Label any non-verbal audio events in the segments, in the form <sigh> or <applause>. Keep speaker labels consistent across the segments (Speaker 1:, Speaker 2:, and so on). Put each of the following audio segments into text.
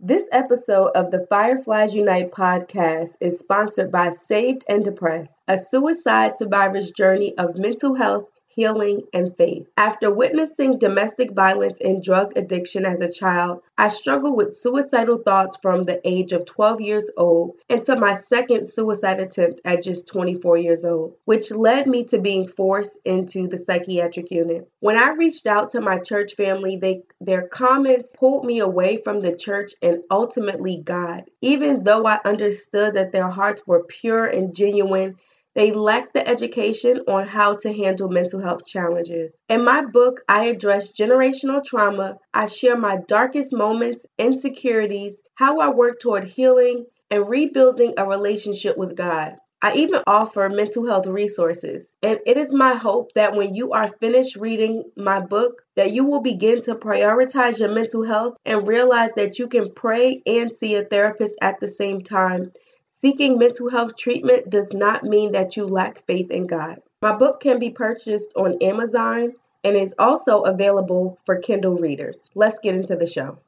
Speaker 1: This episode of the Fireflies Unite podcast is sponsored by Saved and Depressed, a suicide survivor's journey of mental health healing, and faith. After witnessing domestic violence and drug addiction as a child, I struggled with suicidal thoughts from the age of 12 years old into my second suicide attempt at just 24 years old, which led me to being forced into the psychiatric unit. When I reached out to my church family, they their comments pulled me away from the church and ultimately God. Even though I understood that their hearts were pure and genuine, they lack the education on how to handle mental health challenges. In my book, I address generational trauma. I share my darkest moments, insecurities, how I work toward healing, and rebuilding a relationship with God. I even offer mental health resources. And it is my hope that when you are finished reading my book, that you will begin to prioritize your mental health and realize that you can pray and see a therapist at the same time Seeking mental health treatment does not mean that you lack faith in God. My book can be purchased on Amazon and is also available for Kindle readers. Let's get into the show.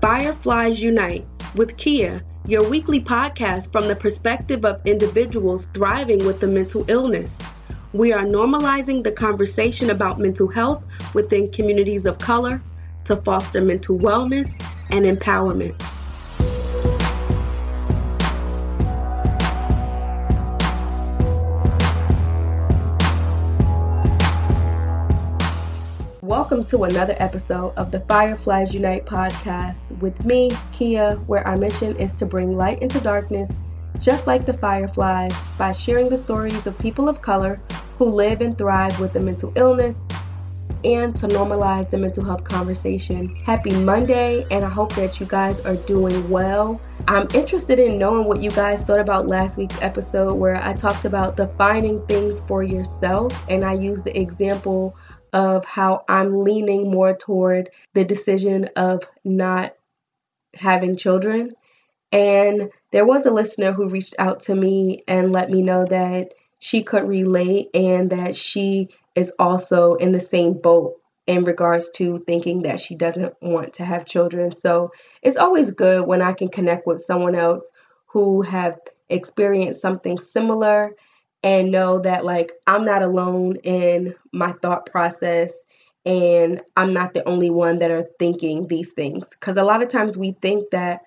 Speaker 1: Fireflies Unite with Kea, your weekly podcast from the perspective of individuals thriving with a mental illness. We are normalizing the conversation about mental health within communities of color to foster mental wellness and empowerment. Welcome to another episode of the Fireflies Unite podcast with me, Kea, where our mission is to bring light into darkness, just like the Fireflies, by sharing the stories of people of color who live and thrive with a mental illness and to normalize the mental health conversation. Happy Monday, and I hope that you guys are doing well. I'm interested in knowing what you guys thought about last week's episode where I talked about defining things for yourself, and I used the example of how I'm leaning more toward the decision of not having children. And there was a listener who reached out to me and let me know that she could relate and that she is also in the same boat in regards to thinking that she doesn't want to have children. So it's always good when I can connect with someone else who have experienced something similar and know that like I'm not alone in my thought process and I'm not the only one that are thinking these things cuz a lot of times we think that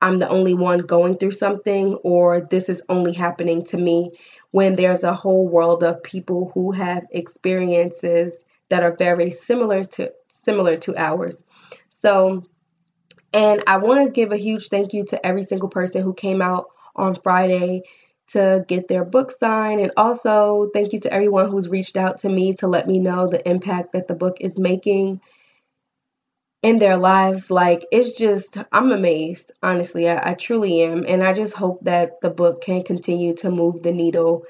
Speaker 1: I'm the only one going through something or this is only happening to me when there's a whole world of people who have experiences that are very similar to similar to ours. So and I want to give a huge thank you to every single person who came out on Friday to get their book signed. And also, thank you to everyone who's reached out to me to let me know the impact that the book is making in their lives. Like, it's just, I'm amazed, honestly. I, I truly am. And I just hope that the book can continue to move the needle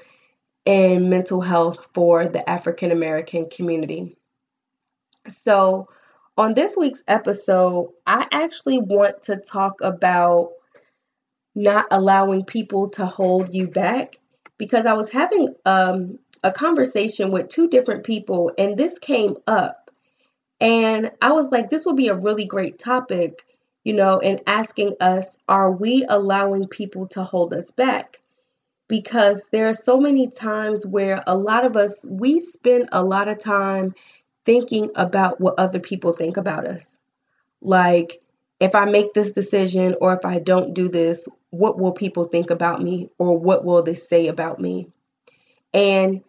Speaker 1: in mental health for the African American community. So, on this week's episode, I actually want to talk about not allowing people to hold you back because I was having um, a conversation with two different people and this came up. And I was like, this would be a really great topic, you know, and asking us, are we allowing people to hold us back? Because there are so many times where a lot of us, we spend a lot of time thinking about what other people think about us. Like, if I make this decision or if I don't do this, what will people think about me or what will they say about me? And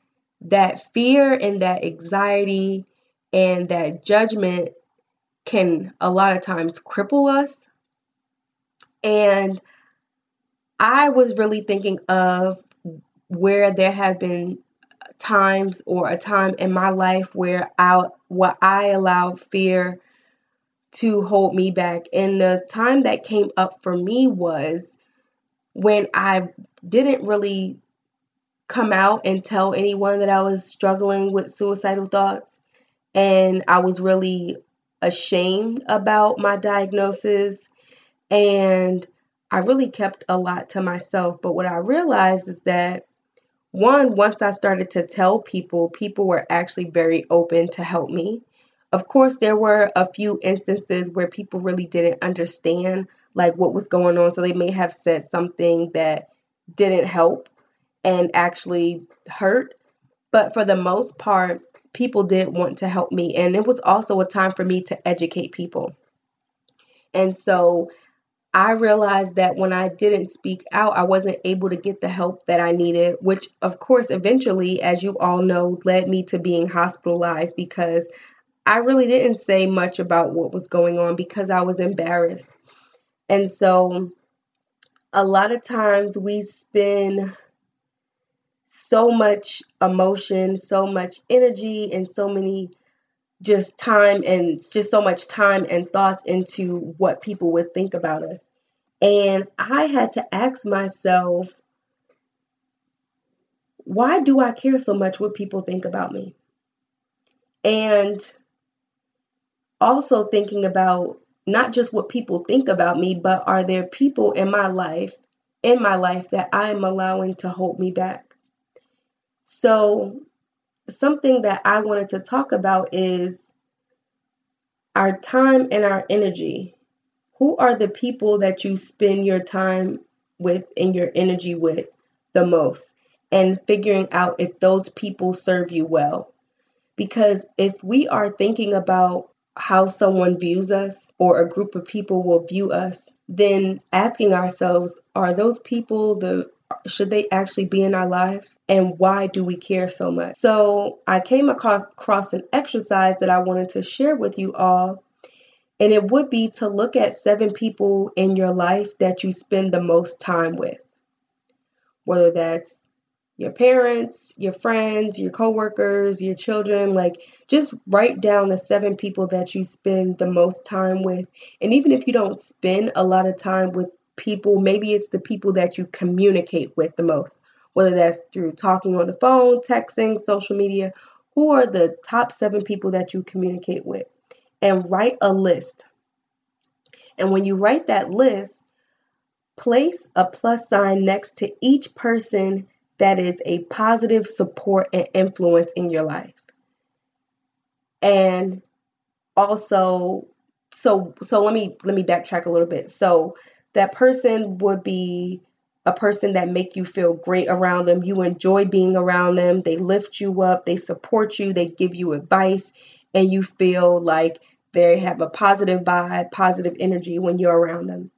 Speaker 1: that fear and that anxiety and that judgment can a lot of times cripple us. And I was really thinking of where there have been times or a time in my life where I what I allowed fear to hold me back. And the time that came up for me was when I didn't really come out and tell anyone that I was struggling with suicidal thoughts. And I was really ashamed about my diagnosis. And I really kept a lot to myself. But what I realized is that, one, once I started to tell people, people were actually very open to help me. Of course, there were a few instances where people really didn't understand like what was going on, so they may have said something that didn't help and actually hurt. But for the most part, people did want to help me, and it was also a time for me to educate people. And so I realized that when I didn't speak out, I wasn't able to get the help that I needed, which, of course, eventually, as you all know, led me to being hospitalized because I really didn't say much about what was going on because I was embarrassed. And so, a lot of times we spend so much emotion, so much energy, and so many just time and just so much time and thoughts into what people would think about us. And I had to ask myself, why do I care so much what people think about me? And also thinking about not just what people think about me, but are there people in my life, in my life that I am allowing to hold me back? So, something that I wanted to talk about is our time and our energy. Who are the people that you spend your time with and your energy with the most? And figuring out if those people serve you well. Because if we are thinking about how someone views us or a group of people will view us, then asking ourselves, are those people the should they actually be in our lives? And why do we care so much? So i came across, across an exercise that i wanted to share with you all and it would be to look at seven people in your life that you spend the most time with whether that's your parents, your friends, your coworkers, your children, like just write down the seven people that you spend the most time with. And even if you don't spend a lot of time with people, maybe it's the people that you communicate with the most, whether that's through talking on the phone, texting, social media. Who are the top seven people that you communicate with? And write a list. And when you write that list, place a plus sign next to each person that is a positive support and influence in your life. And also so so let me let me backtrack a little bit. So that person would be a person that make you feel great around them. You enjoy being around them. They lift you up, they support you, they give you advice and you feel like they have a positive vibe, positive energy when you're around them.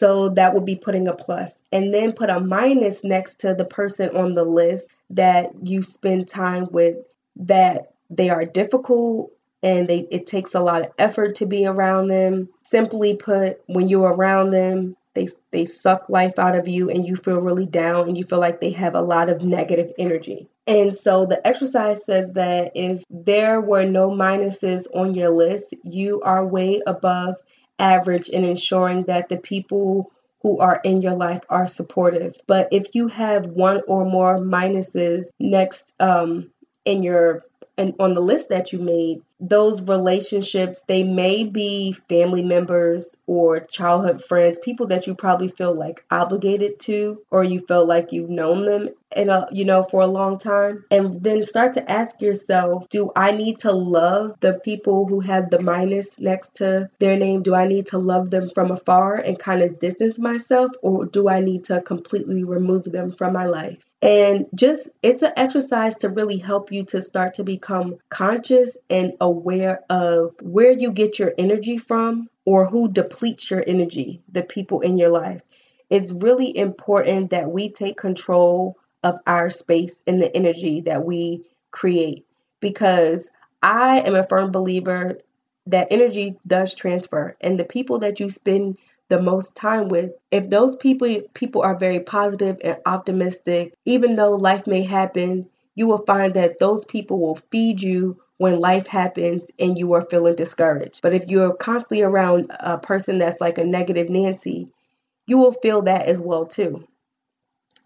Speaker 1: So that would be putting a plus. And then put a minus next to the person on the list that you spend time with that they are difficult and they it takes a lot of effort to be around them. Simply put, when you're around them, they they suck life out of you and you feel really down and you feel like they have a lot of negative energy. And so the exercise says that if there were no minuses on your list, you are way above average in ensuring that the people who are in your life are supportive. But if you have one or more minuses next um, in your and on the list that you made, those relationships, they may be family members or childhood friends, people that you probably feel like obligated to, or you feel like you've known them in a you know for a long time. And then start to ask yourself, do I need to love the people who have the minus next to their name? Do I need to love them from afar and kind of distance myself, or do I need to completely remove them from my life? And just it's an exercise to really help you to start to become conscious and aware of where you get your energy from or who depletes your energy, the people in your life. It's really important that we take control of our space and the energy that we create. Because I am a firm believer that energy does transfer and the people that you spend the most time with if those people people are very positive and optimistic even though life may happen you will find that those people will feed you when life happens and you are feeling discouraged. But if you're constantly around a person that's like a negative nancy you will feel that as well too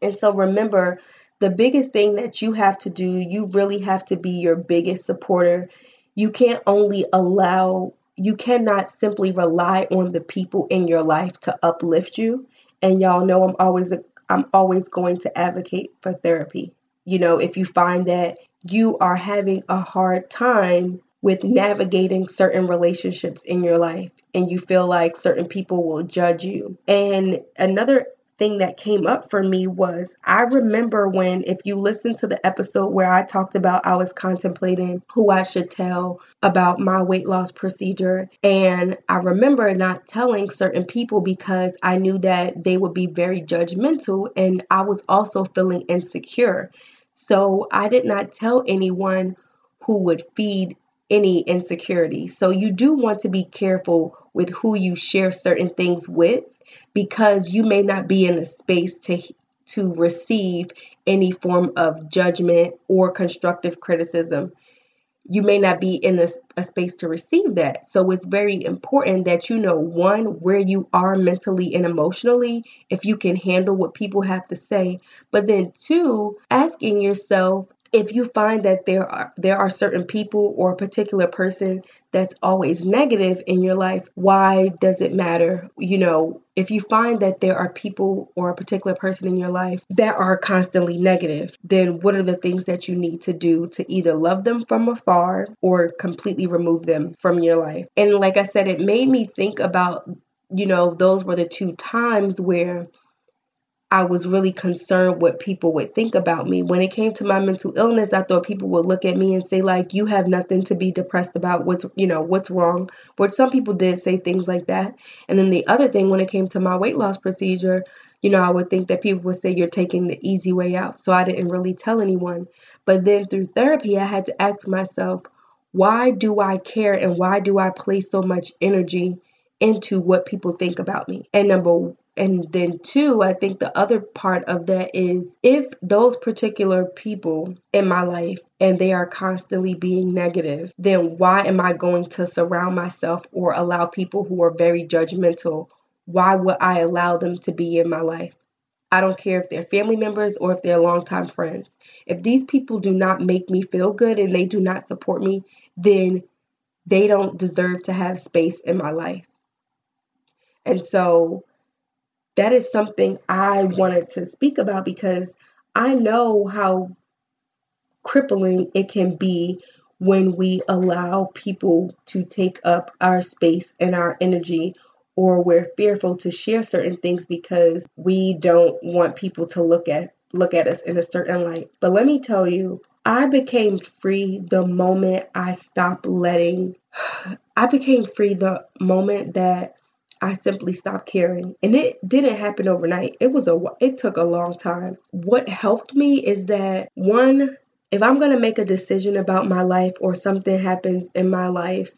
Speaker 1: and so remember the biggest thing that you have to do you really have to be your biggest supporter you can't only allow you cannot simply rely on the people in your life to uplift you. And y'all know I'm always I'm always going to advocate for therapy. You know, if you find that you are having a hard time with navigating certain relationships in your life and you feel like certain people will judge you. And another thing that came up for me was I remember when, if you listen to the episode where I talked about I was contemplating who I should tell about my weight loss procedure, and I remember not telling certain people because I knew that they would be very judgmental, and I was also feeling insecure. So I did not tell anyone who would feed any insecurity. So you do want to be careful with who you share certain things with because you may not be in a space to to receive any form of judgment or constructive criticism. You may not be in a, a, space to receive that. So it's very important that you know one, where you are mentally and emotionally, if you can handle what people have to say. But then two, asking yourself if you find that there are there are certain people or a particular person that's always negative in your life why does it matter? You know if you find that there are people or a particular person in your life that are constantly negative then what are the things that you need to do to either love them from afar or completely remove them from your life? And like i said it made me think about you know those were the two times where I was really concerned what people would think about me. When it came to my mental illness, I thought people would look at me and say like you have nothing to be depressed about. What's you know, what's wrong? But some people did say things like that. And then the other thing when it came to my weight loss procedure, you know, I would think that people would say you're taking the easy way out. So I didn't really tell anyone. But then through therapy, I had to ask myself, why do I care and why do I place so much energy into what people think about me? And number and then two i think the other part of that is if those particular people in my life and they are constantly being negative then why am i going to surround myself or allow people who are very judgmental why would i allow them to be in my life I don't care if they're family members or if they're longtime friends. If these people do not make me feel good and they do not support me, then they don't deserve to have space in my life. And so that is something I wanted to speak about because I know how crippling it can be when we allow people to take up our space and our energy or we're fearful to share certain things because we don't want people to look at look at us in a certain light. But let me tell you, I became free the moment I stopped letting <sighs> I became free the moment that I simply stopped caring. And it didn't happen overnight. It was a it took a long time. What helped me is that one if I'm going to make a decision about my life or something happens in my life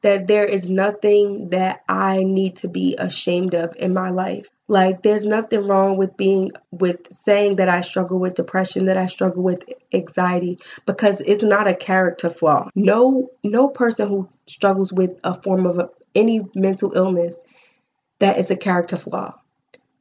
Speaker 1: that there is nothing that I need to be ashamed of in my life. Like there's nothing wrong with being with saying that I struggle with depression, that I struggle with anxiety because it's not a character flaw. No no person who struggles with a form of a, any mental illness that is a character flaw.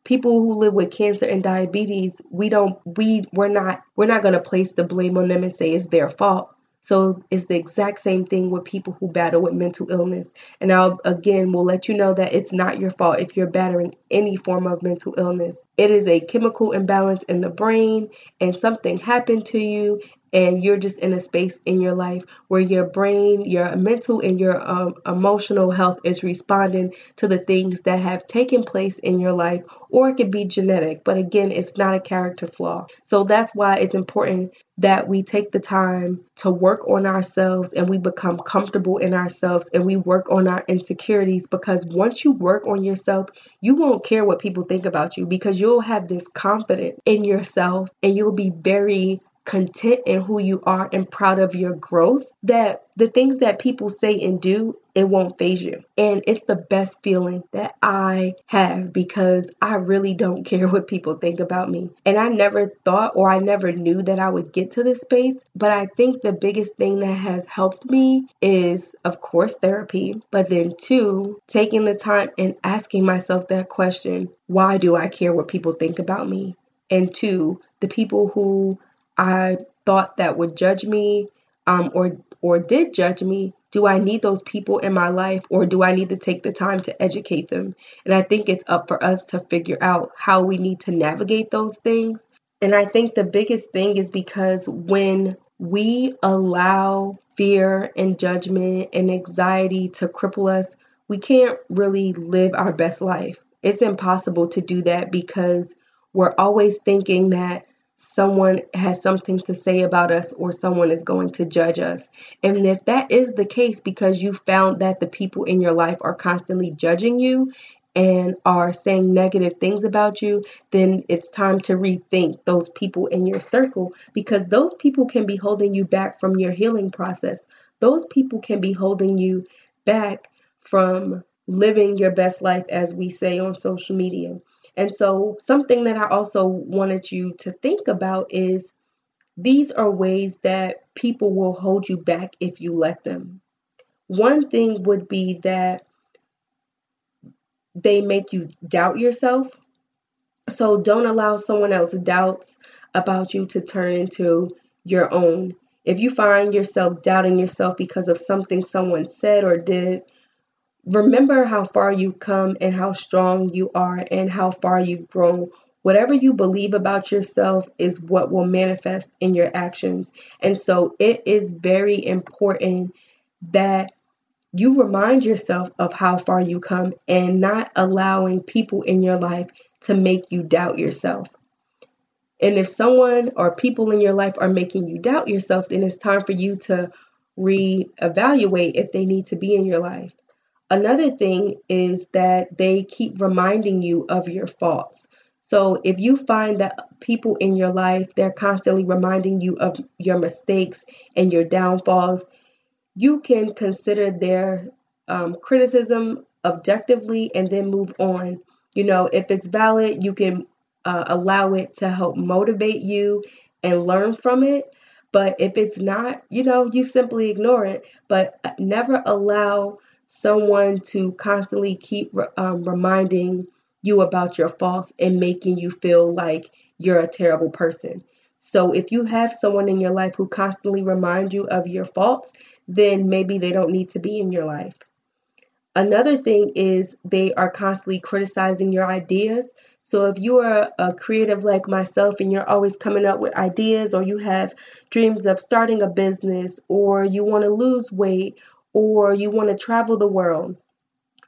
Speaker 1: People who live with cancer and diabetes, we don't we we're not we're not going to place the blame on them and say it's their fault. So it's the exact same thing with people who battle with mental illness. And I'll again will let you know that it's not your fault if you're battling any form of mental illness. It is a chemical imbalance in the brain and something happened to you and you're just in a space in your life where your brain, your mental, and your um, emotional health is responding to the things that have taken place in your life, or it could be genetic. But again, it's not a character flaw. So that's why it's important that we take the time to work on ourselves and we become comfortable in ourselves and we work on our insecurities because once you work on yourself, you won't care what people think about you because you'll have this confidence in yourself and you'll be very content in who you are and proud of your growth that the things that people say and do it won't phase you. And it's the best feeling that i have because i really don't <laughs> care what people think about me. And i never thought or i never knew that i would get to this space but i think the biggest thing that has helped me is of course therapy but then two taking the time and asking myself that question why do i care what people think about me? And two the people who I thought that would judge me um, or or did judge me, do I need those people in my life or do I need to take the time to educate them? And I think it's up for us to figure out how we need to navigate those things. And I think the biggest thing is because when we allow fear and judgment and anxiety to cripple us, we can't really live our best life. It's impossible to do that because we're always thinking that someone has something to say about us or someone is going to judge us. And if that is the case because you found that the people in your life are constantly judging you and are saying negative things about you, then it's time to rethink those people in your circle because those people can be holding you back from your healing process. Those people can be holding you back from living your best life, as we say on social media. And so, something that I also wanted you to think about is these are ways that people will hold you back if you let them. One thing would be that they make you doubt yourself. So don't allow someone else's doubts about you to turn into your own. If you find yourself doubting yourself because of something someone said or did, remember how far you've come and how strong you are and how far you've grown. Whatever you believe about yourself is what will manifest in your actions. And so it is very important that you remind yourself of how far you come and not allowing people in your life to make you doubt yourself. And if someone or people in your life are making you doubt yourself, then it's time for you to reevaluate if they need to be in your life. Another thing is that they keep reminding you of your faults. So if you find that people in your life, they're constantly reminding you of your mistakes and your downfalls, you can consider their um, criticism objectively and then move on. You know, if it's valid, you can uh, allow it to help motivate you and learn from it. But if it's not, you know, you simply ignore it. But uh, never allow someone to constantly keep um, reminding you about your faults and making you feel like you're a terrible person. So if you have someone in your life who constantly reminds you of your faults, then maybe they don't need to be in your life. Another thing is they are constantly criticizing your ideas. So if you are a creative like myself and you're always coming up with ideas, or you have dreams of starting a business, or you want to lose weight, or you want to travel the world,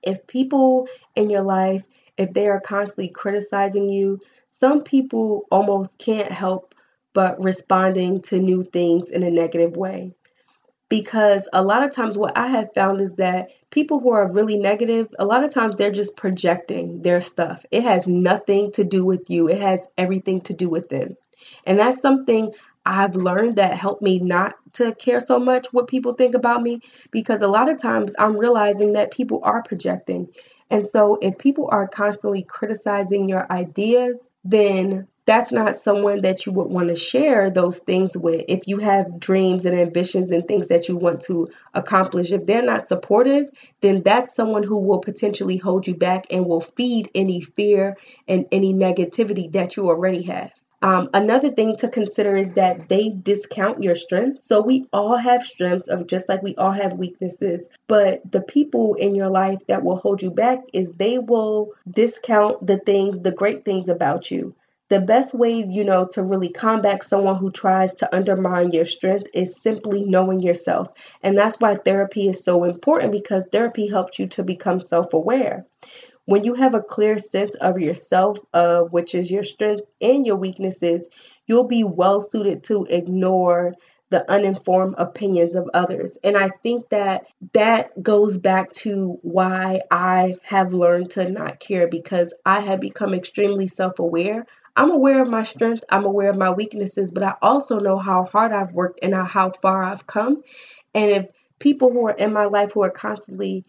Speaker 1: if people in your life, if they are constantly criticizing you, some people almost can't help but responding to new things in a negative way because a lot of times what I have found is that people who are really negative, a lot of times they're just projecting their stuff. It has nothing to do with you, it has everything to do with them. And that's something I've learned that helped me not to care so much what people think about me because a lot of times I'm realizing that people are projecting. And so if people are constantly criticizing your ideas, then that's not someone that you would want to share those things with. If you have dreams and ambitions and things that you want to accomplish, if they're not supportive, then that's someone who will potentially hold you back and will feed any fear and any negativity that you already have. Um, another thing to consider is that they discount your strengths. So we all have strengths of just like we all have weaknesses. But the people in your life that will hold you back is they will discount the things, the great things about you the best way, you know, to really combat someone who tries to undermine your strength is simply knowing yourself. And that's why therapy is so important because therapy helps you to become self aware. When you have a clear sense of yourself, uh, which is your strength and your weaknesses, you'll be well suited to ignore the uninformed opinions of others. And I think that that goes back to why I have learned to not care because I have become extremely self aware I'm aware of my strength, I'm aware of my weaknesses, but I also know how hard I've worked and how far I've come. And if people who are in my life who are constantly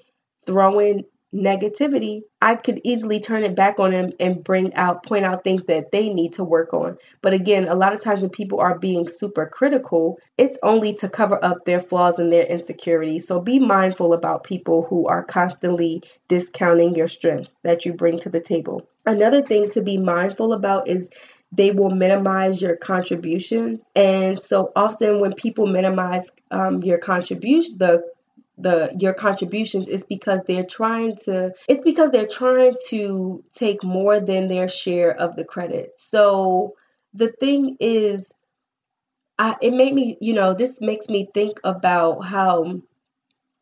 Speaker 1: throwing negativity, I could easily turn it back on them and bring out, point out things that they need to work on. But again, a lot of times when people are being super critical, it's only to cover up their flaws and their insecurities. So be mindful about people who are constantly discounting your strengths that you bring to the table. Another thing to be mindful about is they will minimize your contributions. And so often when people minimize um, your contribution, the the your contributions is because they're trying to it's because they're trying to take more than their share of the credit. So the thing is I, it made me, you know, this makes me think about how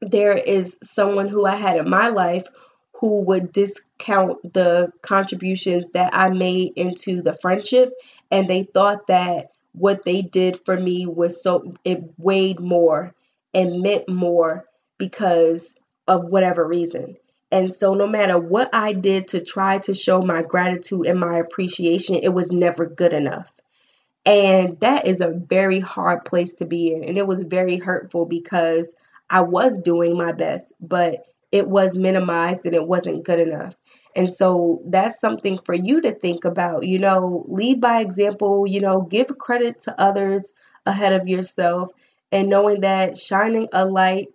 Speaker 1: there is someone who I had in my life who would discount the contributions that I made into the friendship and they thought that what they did for me was so it weighed more and meant more because of whatever reason. And so, no matter what I did to try to show my gratitude and my appreciation, it was never good enough. And that is a very hard place to be in. And it was very hurtful because I was doing my best, but it was minimized and it wasn't good enough. And so that's something for you to think about. You know, lead by example, you know, give credit to others ahead of yourself, and knowing that shining a light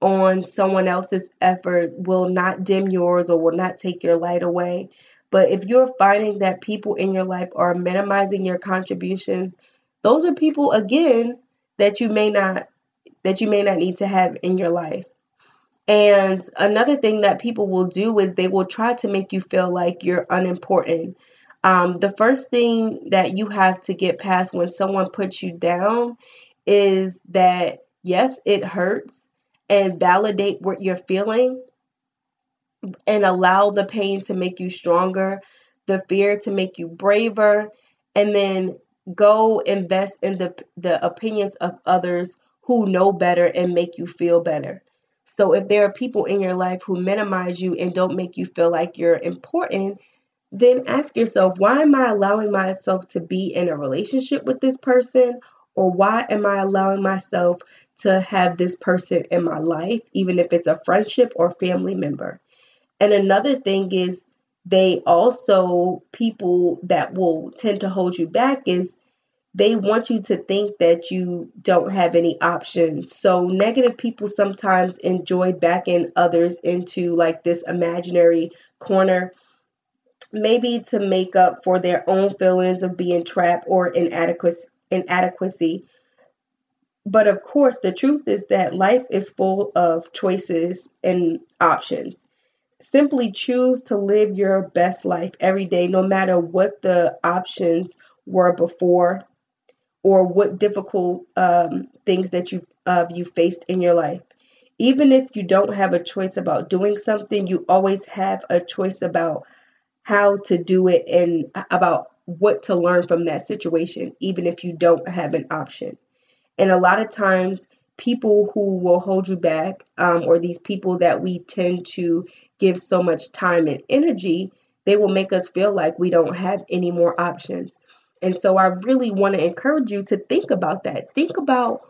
Speaker 1: on someone else's effort will not dim yours or will not take your light away. But if you're finding that people in your life are minimizing your contributions, those are people again that you may not that you may not need to have in your life. And another thing that people will do is they will try to make you feel like you're unimportant. Um, the first thing that you have to get past when someone puts you down is that yes, it hurts, and validate what you're feeling and allow the pain to make you stronger, the fear to make you braver, and then go invest in the the opinions of others who know better and make you feel better. So if there are people in your life who minimize you and don't make you feel like you're important, then ask yourself, why am I allowing myself to be in a relationship with this person? Or why am I allowing myself to have this person in my life, even if it's a friendship or family member. And another thing is, they also, people that will tend to hold you back is they want you to think that you don't have any options. So, negative people sometimes enjoy backing others into like this imaginary corner, maybe to make up for their own feelings of being trapped or inadequacy. inadequacy but of course, the truth is that life is full of choices and options. Simply choose to live your best life every day, no matter what the options were before or what difficult um, things that you uh, you faced in your life. Even if you don't have a choice about doing something, you always have a choice about how to do it and about what to learn from that situation, even if you don't have an option. And a lot of times, people who will hold you back, um, or these people that we tend to give so much time and energy, they will make us feel like we don't have any more options. And so I really want to encourage you to think about that. Think about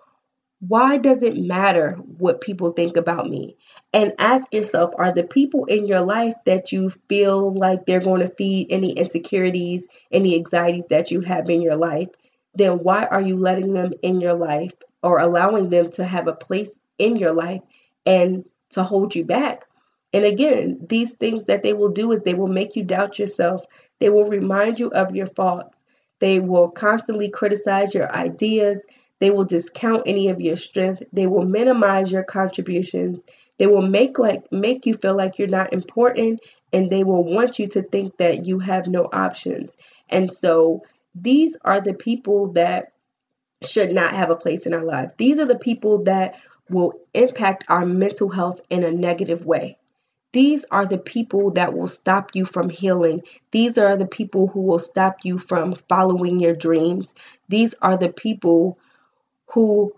Speaker 1: why does it matter what people think about me? And ask yourself, are the people in your life that you feel like they're going to feed any insecurities, any anxieties that you have in your life? Then why are you letting them in your life or allowing them to have a place in your life and to hold you back? And again, these things that they will do is they will make you doubt yourself. They will remind you of your faults. They will constantly criticize your ideas. They will discount any of your strength. They will minimize your contributions. They will make like make you feel like you're not important and they will want you to think that you have no options. And so these are the people that should not have a place in our lives. These are the people that will impact our mental health in a negative way. These are the people that will stop you from healing. These are the people who will stop you from following your dreams. These are the people who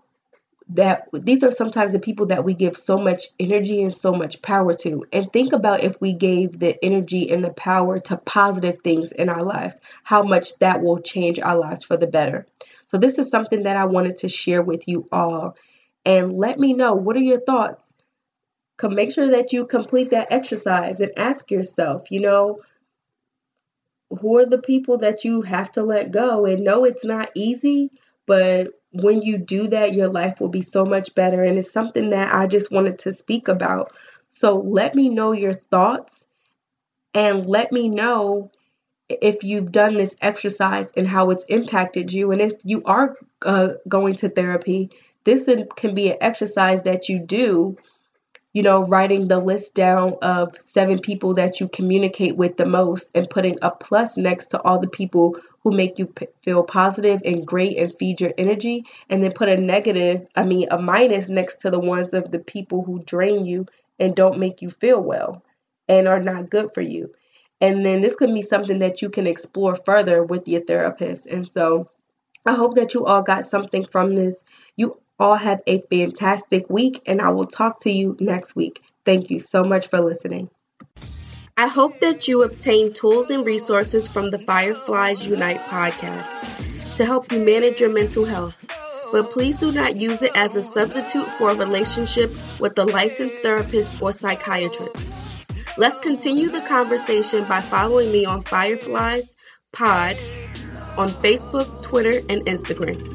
Speaker 1: that these are sometimes the people that we give so much energy and so much power to. And think about if we gave the energy and the power to positive things in our lives, how much that will change our lives for the better. So, this is something that I wanted to share with you all. And let me know what are your thoughts? Come make sure that you complete that exercise and ask yourself, you know, who are the people that you have to let go? And no, it's not easy, but when you do that, your life will be so much better. And it's something that I just wanted to speak about. So let me know your thoughts and let me know if you've done this exercise and how it's impacted you. And if you are uh, going to therapy, this can be an exercise that you do. You know, writing the list down of seven people that you communicate with the most and putting a plus next to all the people who make you p- feel positive and great and feed your energy, and then put a negative, I mean, a minus next to the ones of the people who drain you and don't make you feel well and are not good for you. And then this could be something that you can explore further with your therapist. And so I hope that you all got something from this. You all have a fantastic week, and I will talk to you next week. Thank you so much for listening. I hope that you obtain tools and resources from the Fireflies Unite podcast to help you manage your mental health. But please do not use it as a substitute for a relationship with a licensed therapist or psychiatrist. Let's continue the conversation by following me on Fireflies Pod on Facebook, Twitter, and Instagram.